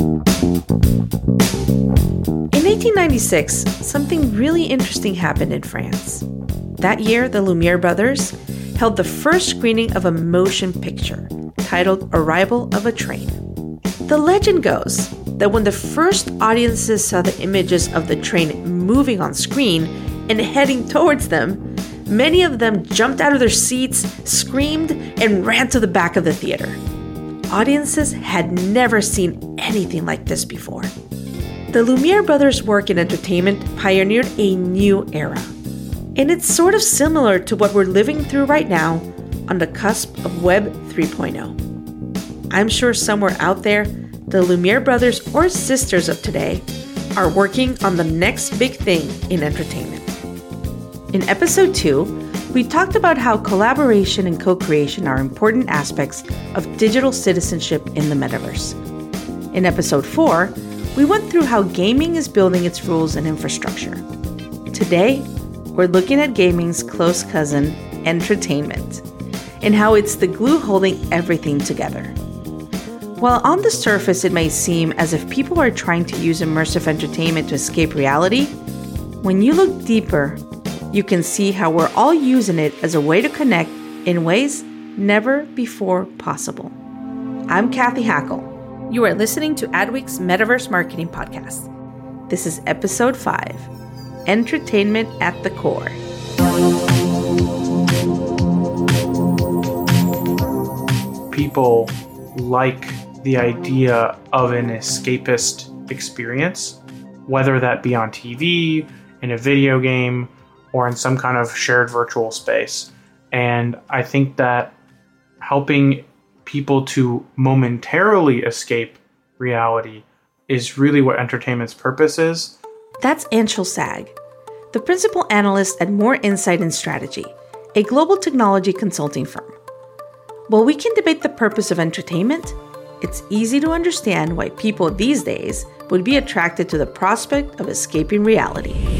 In 1896, something really interesting happened in France. That year, the Lumiere brothers held the first screening of a motion picture titled Arrival of a Train. The legend goes that when the first audiences saw the images of the train moving on screen and heading towards them, many of them jumped out of their seats, screamed, and ran to the back of the theater. Audiences had never seen anything like this before. The Lumiere brothers' work in entertainment pioneered a new era. And it's sort of similar to what we're living through right now on the cusp of Web 3.0. I'm sure somewhere out there, the Lumiere brothers or sisters of today are working on the next big thing in entertainment. In episode 2, we talked about how collaboration and co creation are important aspects of digital citizenship in the metaverse. In episode 4, we went through how gaming is building its rules and infrastructure. Today, we're looking at gaming's close cousin, entertainment, and how it's the glue holding everything together. While on the surface it may seem as if people are trying to use immersive entertainment to escape reality, when you look deeper, you can see how we're all using it as a way to connect in ways never before possible. I'm Cathy Hackl. You are listening to Adweek's Metaverse Marketing Podcast. This is episode 5 Entertainment at the Core. People like the idea of an escapist experience, whether that be on TV, in a video game, or in some kind of shared virtual space. And I think that helping people to momentarily escape reality is really what entertainment's purpose is. That's Anshel Sag, the principal analyst at Moor Insight and Strategy, a global technology consulting firm. While we can debate the purpose of entertainment, it's easy to understand why people these days would be attracted to the prospect of escaping reality.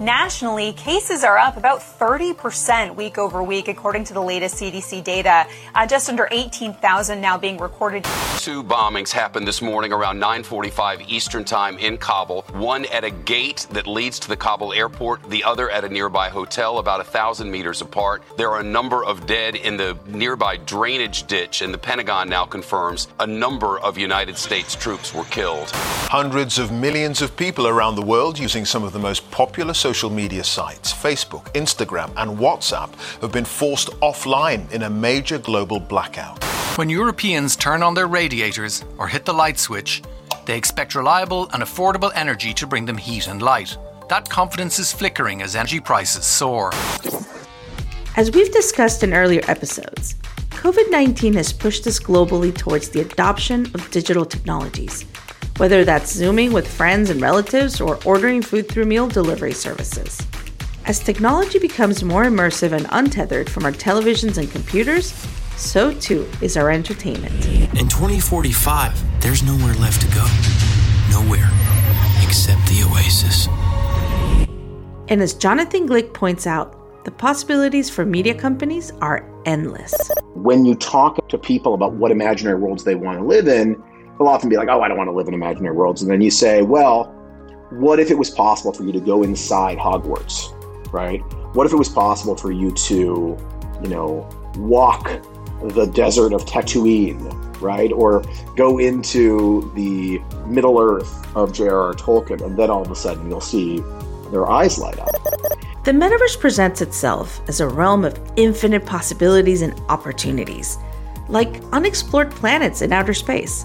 Nationally, cases are up about 30% week over week, according to the latest CDC data. Uh, just under 18,000 now being recorded. Two bombings happened this morning around 9:45 Eastern Time in Kabul. One at a gate that leads to the Kabul airport, the other at a nearby hotel, about a thousand meters apart. There are a number of dead in the nearby drainage ditch, and the Pentagon now confirms a number of United States troops were killed. Hundreds of millions of people around the world using some of the most popular social media sites, Facebook, Instagram, and WhatsApp, have been forced offline in a major global blackout. When Europeans turn on their radiators or hit the light switch, they expect reliable and affordable energy to bring them heat and light. That confidence is flickering as energy prices soar. As we've discussed in earlier episodes, COVID 19 has pushed us globally towards the adoption of digital technologies, whether that's Zooming with friends and relatives or ordering food through meal delivery services. As technology becomes more immersive and untethered from our televisions and computers, so too is our entertainment. In 2045, there's nowhere left to go. Nowhere except the oasis. And as Jonathan Glick points out, the possibilities for media companies are endless. When you talk to people about what imaginary worlds they want to live in, they'll often be like, oh, I don't want to live in imaginary worlds. And then you say, well, what if it was possible for you to go inside Hogwarts, right? What if it was possible for you to, you know, walk the desert of Tatooine right? Or go into the Middle Earth of J.R.R. Tolkien, and then all of a sudden you'll see their eyes light up. The metaverse presents itself as a realm of infinite possibilities and opportunities, like unexplored planets in outer space.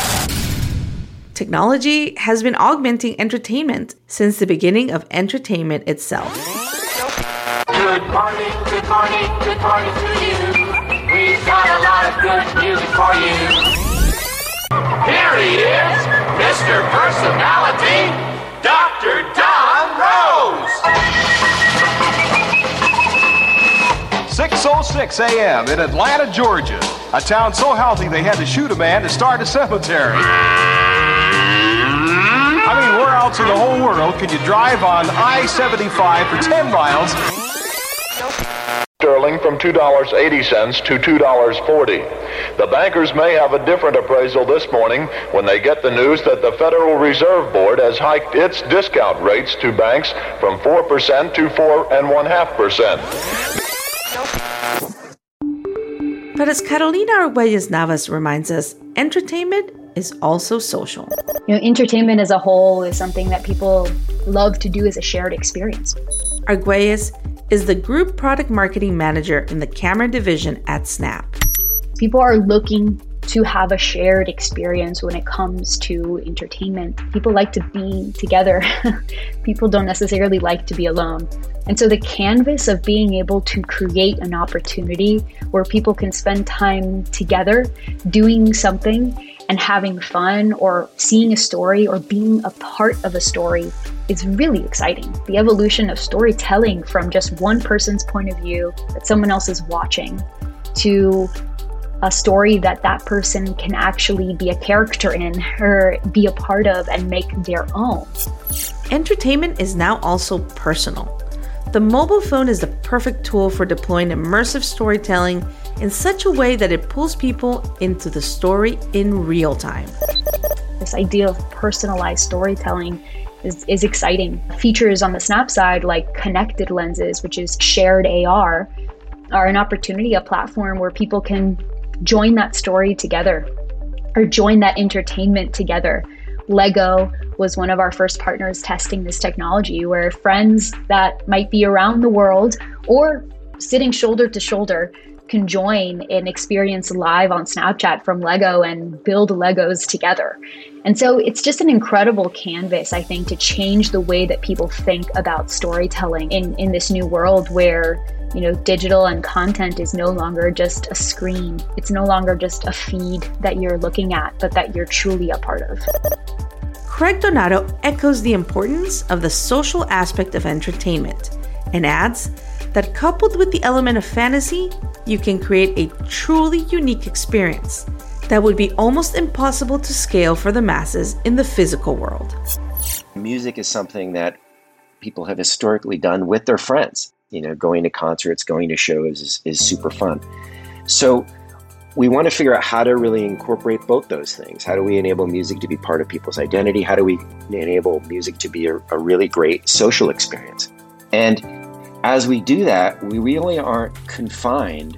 Technology has been augmenting entertainment since the beginning of entertainment itself. Good morning, good morning, good morning to you. We've got a lot of good music for you. Here he is, Mr. Personality, Dr. Don Rose. 6.06 a.m. in Atlanta, Georgia. A town so healthy they had to shoot a man to start a cemetery. I mean, in the whole world can you drive on I 75 for 10 miles? Sterling from $2.80 to $2.40. The bankers may have a different appraisal this morning when they get the news that the Federal Reserve Board has hiked its discount rates to banks from 4% to 4.5%. But as Carolina Arguelles Navas reminds us, entertainment is also social. You know, entertainment as a whole is something that people love to do as a shared experience. Arguelles is the group product marketing manager in the camera division at Snap. People are looking to have a shared experience when it comes to entertainment. People like to be together. People don't necessarily like to be alone. And so the canvas of being able to create an opportunity where people can spend time together doing something and having fun or seeing a story or being a part of a story is really exciting. The evolution of storytelling from just one person's point of view that someone else is watching to a story that that person can actually be a character in or be a part of and make their own. Entertainment is now also personal. The mobile phone is the perfect tool for deploying immersive storytelling in such a way that it pulls people into the story in real time. This idea of personalized storytelling is, is exciting. Features on the Snap side, like connected lenses, which is shared AR, are an opportunity, a platform where people can join that story together or join that entertainment together. Lego was one of our first partners testing this technology where friends that might be around the world or sitting shoulder to shoulder can join and experience live on Snapchat from Lego and build Legos together. And so it's just an incredible canvas, I think, to change the way that people think about storytelling in, in this new world where, you know, digital and content is no longer just a screen. It's no longer just a feed that you're looking at, but that you're truly a part of. Craig Donato echoes the importance of the social aspect of entertainment and adds that coupled with the element of fantasy, you can create a truly unique experience that would be almost impossible to scale for the masses in the physical world. Music is something that people have historically done with their friends. You know, going to concerts, going to shows is, is super fun. So we want to figure out how to really incorporate both those things. How do we enable music to be part of people's identity? How do we enable music to be a, a really great social experience? And as we do that, we really aren't confined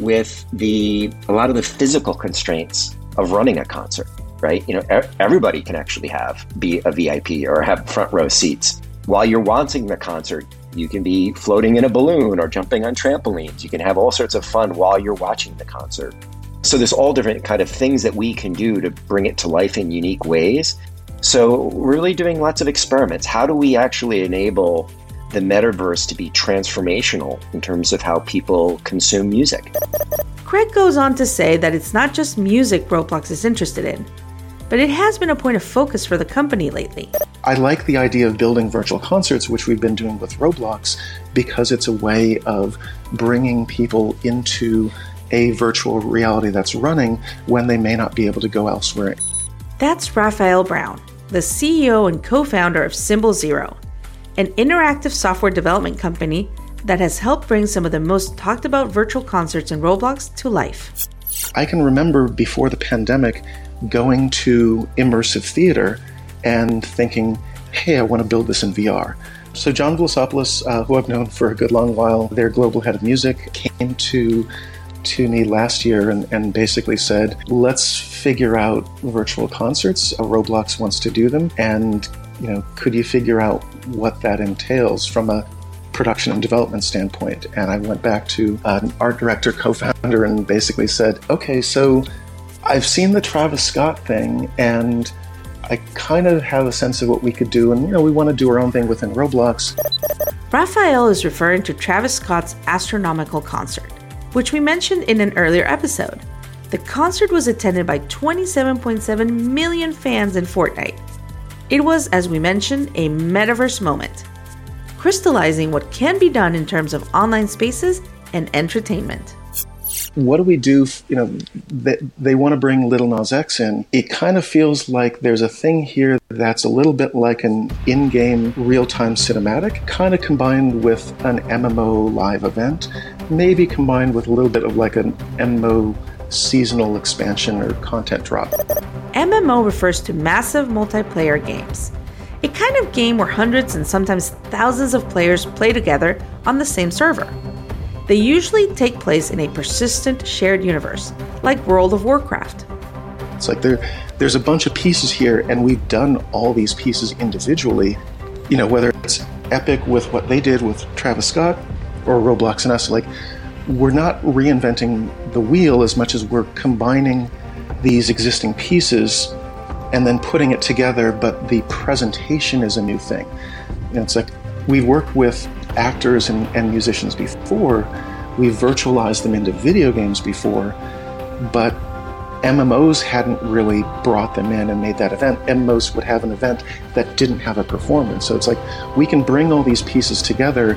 with the a lot of the physical constraints of running a concert, right? You know, everybody can actually have be a VIP or have front row seats. While you're watching the concert, you can be floating in a balloon or jumping on trampolines. You can have all sorts of fun while you're watching the concert. So there's all different kind of things that we can do to bring it to life in unique ways. So really doing lots of experiments. How do we actually enable the metaverse to be transformational in terms of how people consume music? Craig goes on to say that it's not just music Roblox is interested in but it has been a point of focus for the company lately. I like the idea of building virtual concerts, which we've been doing with Roblox, because it's a way of bringing people into a virtual reality that's running when they may not be able to go elsewhere. That's Raphael Brown, the CEO and co founder of Symbol Zero, an interactive software development company that has helped bring some of the most talked about virtual concerts in Roblox to life. I can remember before the pandemic going to immersive theater and thinking, hey, I want to build this in VR. So, Jon Vlassopulos, uh, who I've known for a good long while, their global head of music, came to to me last year and, and basically said, let's figure out virtual concerts. Roblox wants to do them. And, you know, could you figure out what that entails from a production and development standpoint? And I went back to an art director, co founder, and basically said, okay, so I've seen the Travis Scott thing and I kind of have a sense of what we could do, and you know, we want to do our own thing within Roblox. Raphael is referring to Travis Scott's astronomical concert which we mentioned in an earlier episode. The concert was attended by 27.7 million fans in Fortnite. It was, as we mentioned, a metaverse moment, crystallizing what can be done in terms of online spaces and entertainment what do we do? You know, they, they want to bring Lil Nas X in. It kind of feels like there's a thing here that's a little bit like an in game real time cinematic, kind of combined with an MMO live event, maybe combined with a little bit of like an MMO seasonal expansion or content drop. MMO refers to massive multiplayer games. A kind of game where hundreds and sometimes thousands of players play together on the same server. They usually take place in a persistent shared universe, like World of Warcraft. It's like there, there's a bunch of pieces here, and we've done all these pieces individually. You know, whether it's Epic with what they did with Travis Scott or Roblox and us, like we're not reinventing the wheel as much as we're combining these existing pieces and then putting it together, but the presentation is a new thing. You know, it's like we've worked with actors and, and musicians before. We've virtualized them into video games before, but MMOs hadn't really brought them in and made that event. MMOs would have an event that didn't have a performance. So it's like we can bring all these pieces together.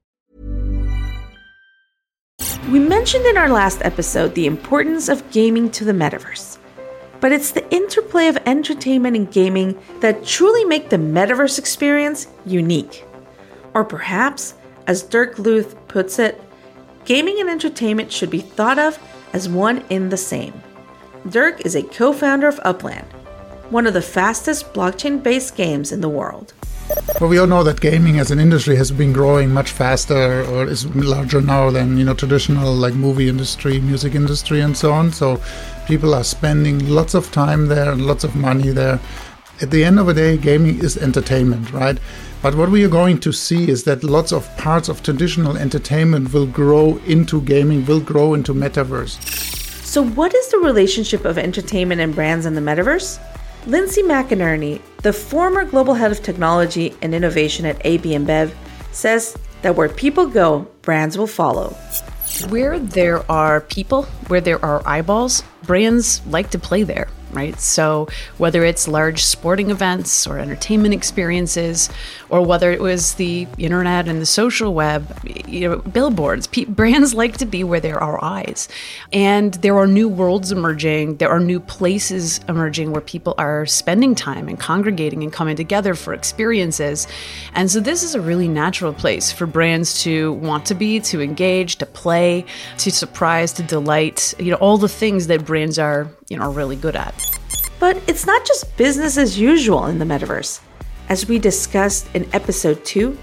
We mentioned in our last episode the importance of gaming to the metaverse but it's the interplay of entertainment and gaming that truly make the metaverse experience unique. Or perhaps, as Dirk Lueth puts it, gaming and entertainment should be thought of as one in the same. Dirk is a co founder of Upland, one of the fastest blockchain based games in the world. Well, we all know that gaming as an industry has been growing much faster or is larger now than you know traditional like movie industry, music industry, and so on. So people are spending lots of time there and lots of money there. At the end of the day, gaming is entertainment, right? But what we are going to see is that lots of parts of traditional entertainment will grow into gaming, will grow into metaverse. So, what is the relationship of entertainment and brands in the metaverse? Lindsay McInerney, the former global head of technology and innovation at AB InBev, says that where people go, brands will follow. Where there are people, where there are eyeballs, brands like to play there right? So, whether it's large sporting events or entertainment experiences, or whether it was the internet and the social web, you know, billboards, pe- brands like to be where there are eyes. And there are new worlds emerging, there are new places emerging where people are spending time and congregating and coming together for experiences. And so, this is a really natural place for brands to want to be, to engage, to play, to surprise, to delight, you know, all the things that brands are, you know, really good at. But it's not just business as usual in the metaverse. As we discussed in episode 2,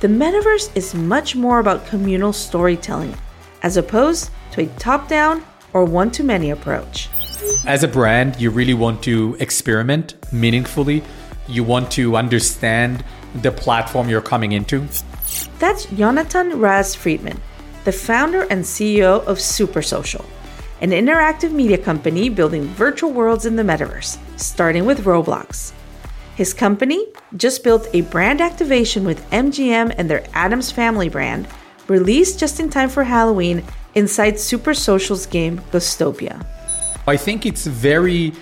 the metaverse is much more about communal storytelling, as opposed to a top down or one to many approach. As a brand, you really want to experiment meaningfully. You want to understand the platform you're coming into. That's Jonathan Raz Fridman, the founder and CEO of Super Social, an interactive media company building virtual worlds in the metaverse, starting with Roblox. His company just built a brand activation with MGM and their Addams Family brand, released just in time for Halloween inside Super Social's game Ghostopia. I think it's very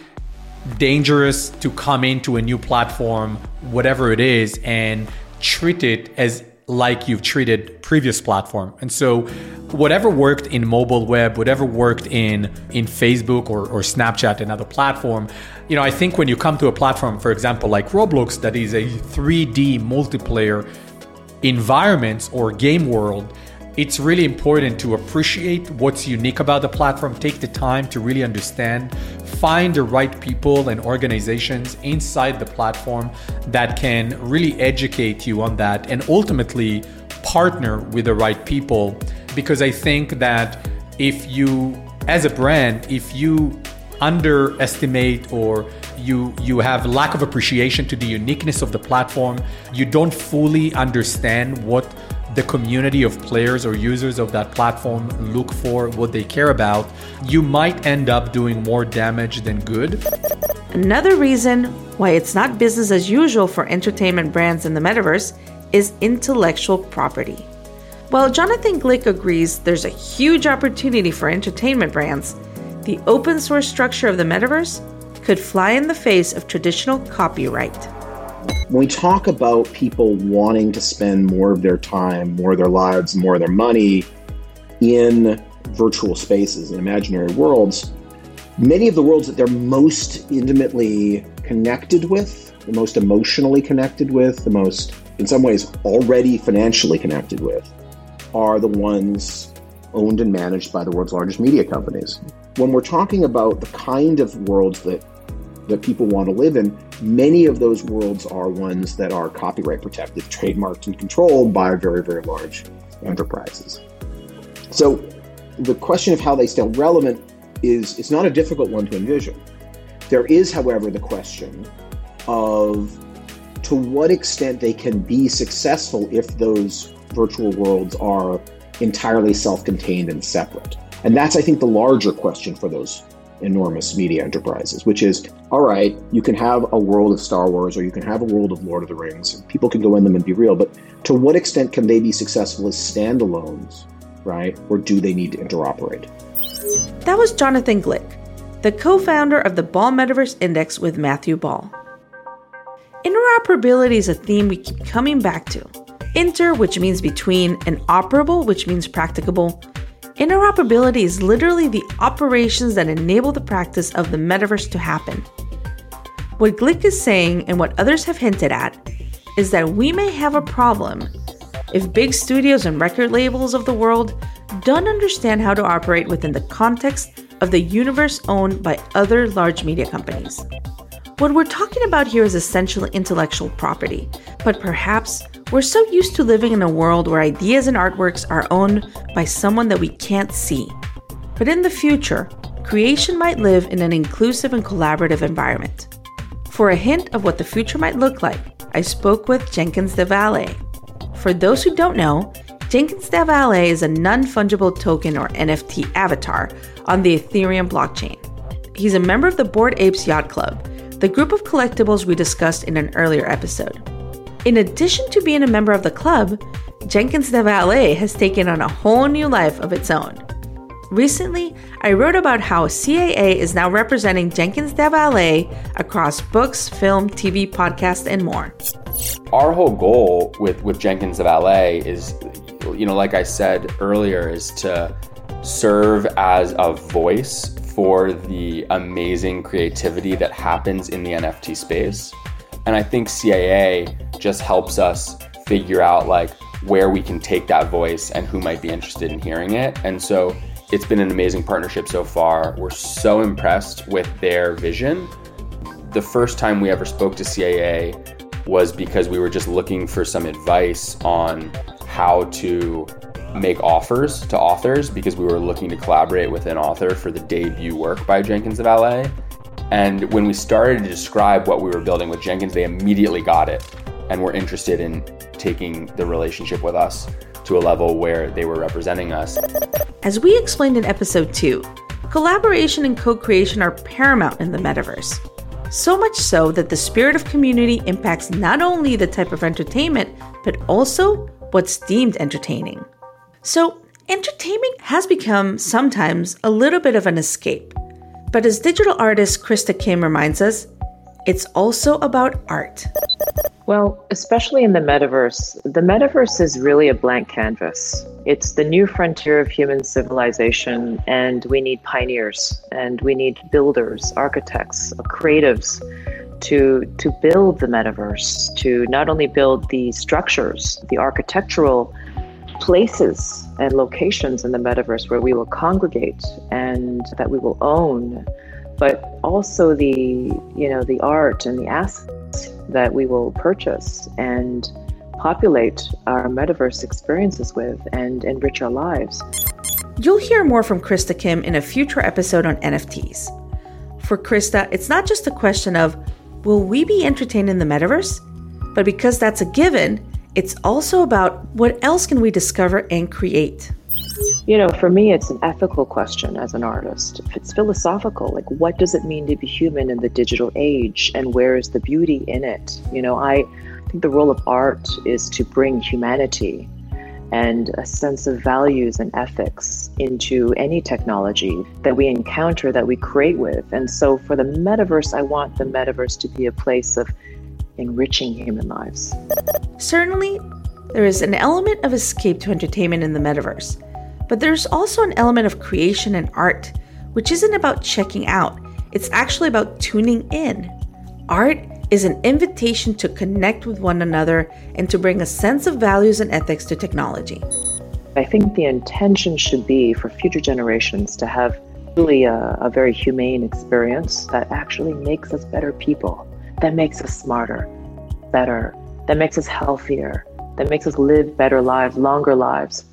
dangerous to come into a new platform, whatever it is, and treat it as like you've treated previous platform. And so whatever worked in mobile web, whatever worked in in Facebook or, or Snapchat, another platform, you know, I think when you come to a platform, for example, like Roblox, that is a 3D multiplayer environment or game world, it's really important to appreciate what's unique about the platform, take the time to really understand, find the right people and organizations inside the platform that can really educate you on that and ultimately partner with the right people. Because I think that if you, as a brand, if you underestimate or you you have lack of appreciation to the uniqueness of the platform you don't fully understand what the community of players or users of that platform look for, what they care about, you might end up doing more damage than good. Another reason why it's not business as usual for entertainment brands in the metaverse is intellectual property. While Jonathan Glick agrees there's a huge opportunity for entertainment brands, the open source structure of the metaverse could fly in the face of traditional copyright. When we talk about people wanting to spend more of their time, more of their lives, more of their money in virtual spaces and imaginary worlds, many of the worlds that they're most intimately connected with, the most emotionally connected with, the most, in some ways, already financially connected with, are the ones owned and managed by the world's largest media companies. When we're talking about the kind of worlds that that people want to live in, many of those worlds are ones that are copyright protected, trademarked, and controlled by very, very large enterprises. So the question of how they stay relevant is it's not a difficult one to envision. There is, however, the question of to what extent they can be successful if those virtual worlds are entirely self-contained and separate. And that's, I think, the larger question for those enormous media enterprises, which is all right, you can have a world of Star Wars or you can have a world of Lord of the Rings, and people can go in them and be real, but to what extent can they be successful as standalones, right? Or do they need to interoperate? That was Jonathan Glick, the co founder of the Ball Metaverse Index with Matthew Ball. Interoperability is a theme we keep coming back to. Inter, which means between, and operable, which means practicable, Interoperability is literally the operations that enable the practice of the metaverse to happen. What Glick is saying, and what others have hinted at, is that we may have a problem if big studios and record labels of the world don't understand how to operate within the context of the universe owned by other large media companies. What we're talking about here is essentially intellectual property, but perhaps we're so used to living in a world where ideas and artworks are owned by someone that we can't see. But in the future, creation might live in an inclusive and collaborative environment. For a hint of what the future might look like, I spoke with Jenkins the Valet. For those who don't know, Jenkins the Valet is a non fungible token or NFT avatar on the Ethereum blockchain. He's a member of the Bored Apes Yacht Club, the group of collectibles we discussed in an earlier episode. In addition to being a member of the club, Jenkins the Valet has taken on a whole new life of its own. Recently, I wrote about how CAA is now representing Jenkins the Valet across books, film, TV, podcast, and more. Our whole goal with, with Jenkins de Valle is, you know, like I said earlier, is to serve as a voice for the amazing creativity that happens in the NFT space. And I think CAA just helps us figure out like where we can take that voice and who might be interested in hearing it. And so it's been an amazing partnership so far. We're so impressed with their vision the first time we ever spoke to CAA was because we were just looking for some advice on how to make offers to authors because we were looking to collaborate with an author for the debut work by Jenkins the Valet. And when we started to describe what we were building with Jenkins, they immediately got it and were interested in taking the relationship with us to a level where they were representing us. As we explained in episode 2, collaboration and co creation are paramount in the metaverse. So much so that the spirit of community impacts not only the type of entertainment, but also what's deemed entertaining. So, entertainment has become sometimes a little bit of an escape. But as digital artist Krista Kim reminds us, it's also about art. Well, especially in the metaverse, the metaverse is really a blank canvas. It's the new frontier of human civilization, and we need pioneers, and we need builders, architects, creatives to to build the metaverse, to not only build the structures, the architectural places and locations in the metaverse where we will congregate and that we will own but also the you know the art and the assets that we will purchase and populate our metaverse experiences with and enrich our lives. You'll hear more from Krista Kim in a future episode on NFTs. For Krista, it's not just a question of will we be entertained in the metaverse? But because that's a given, it's also about what else can we discover and create. You know, for me, it's an ethical question as an artist. It's philosophical. Like, what does it mean to be human in the digital age, and where is the beauty in it? You know, I think the role of art is to bring humanity and a sense of values and ethics into any technology that we encounter, that we create with. And so, for the metaverse, I want the metaverse to be a place of enriching human lives. Certainly, there is an element of escape to entertainment in the metaverse, but there's also an element of creation and art, which isn't about checking out, it's actually about tuning in. Art is an invitation to connect with one another and to bring a sense of values and ethics to technology. I think the intention should be for future generations to have really a, a very humane experience that actually makes us better people that makes us smarter, better, that makes us healthier, that makes us live better lives, longer lives.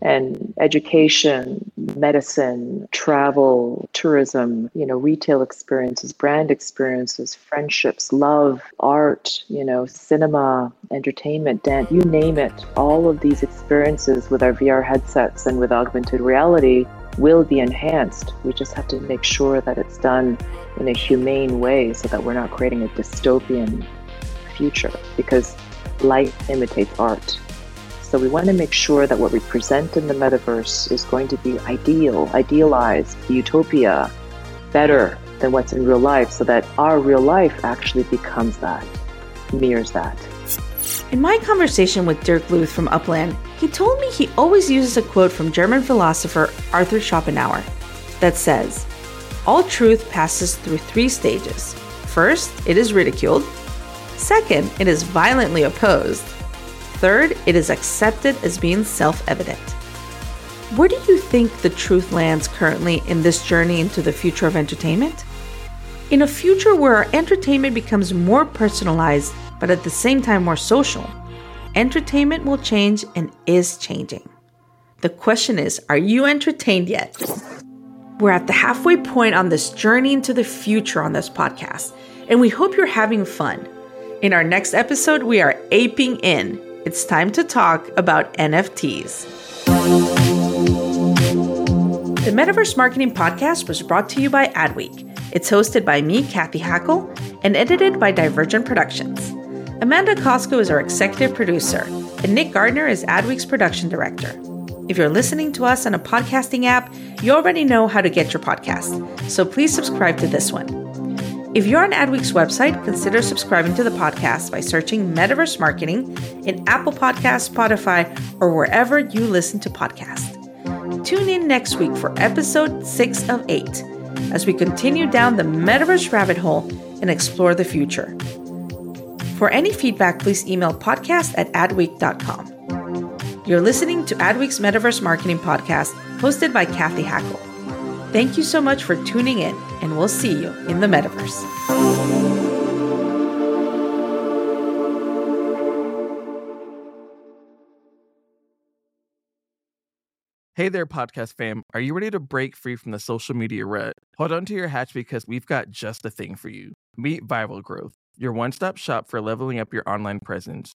And education, medicine, travel, tourism, you know, retail experiences, brand experiences, friendships, love, art, you know, cinema, entertainment, dance, you name it. All of these experiences with our VR headsets and with augmented reality will be enhanced. We just have to make sure that it's done in a humane way so that we're not creating a dystopian future because light imitates art. So we want to make sure that what we present in the metaverse is going to be ideal, idealized, utopia, better than what's in real life so that our real life actually becomes that, mirrors that. In my conversation with Dirk Lueth from Upland, he told me he always uses a quote from German philosopher Arthur Schopenhauer that says, All truth passes through three stages. First, it is ridiculed. Second, it is violently opposed. Third, it is accepted as being self evident. Where do you think the truth lands currently in this journey into the future of entertainment? In a future where our entertainment becomes more personalized, but at the same time more social, entertainment will change and is changing. The question is are you entertained yet? We're at the halfway point on this journey into the future on this podcast, and we hope you're having fun. In our next episode, we are aping in. It's time to talk about NFTs. The Metaverse Marketing Podcast was brought to you by Adweek. It's hosted by me, Cathy Hackl, and edited by Divergent Productions. Amanda Costco is our executive producer, and Nick Gardner is Adweek's production director. If you're listening to us on a podcasting app, you already know how to get your podcast, so please subscribe to this one. If you're on Adweek's website, consider subscribing to the podcast by searching Metaverse Marketing in Apple Podcasts, Spotify, or wherever you listen to podcasts. Tune in next week for episode 6 of 8 as we continue down the metaverse rabbit hole and explore the future. For any feedback, please email podcast at adweek.com. You're listening to Adweek's Metaverse Marketing Podcast, hosted by Cathy Hackl. Thank you so much for tuning in, and we'll see you in the metaverse. Hey there, podcast fam. Are you ready to break free from the social media rut? Hold on to your hatch because we've got just the thing for you. Meet Viral Growth, your one stop shop for leveling up your online presence.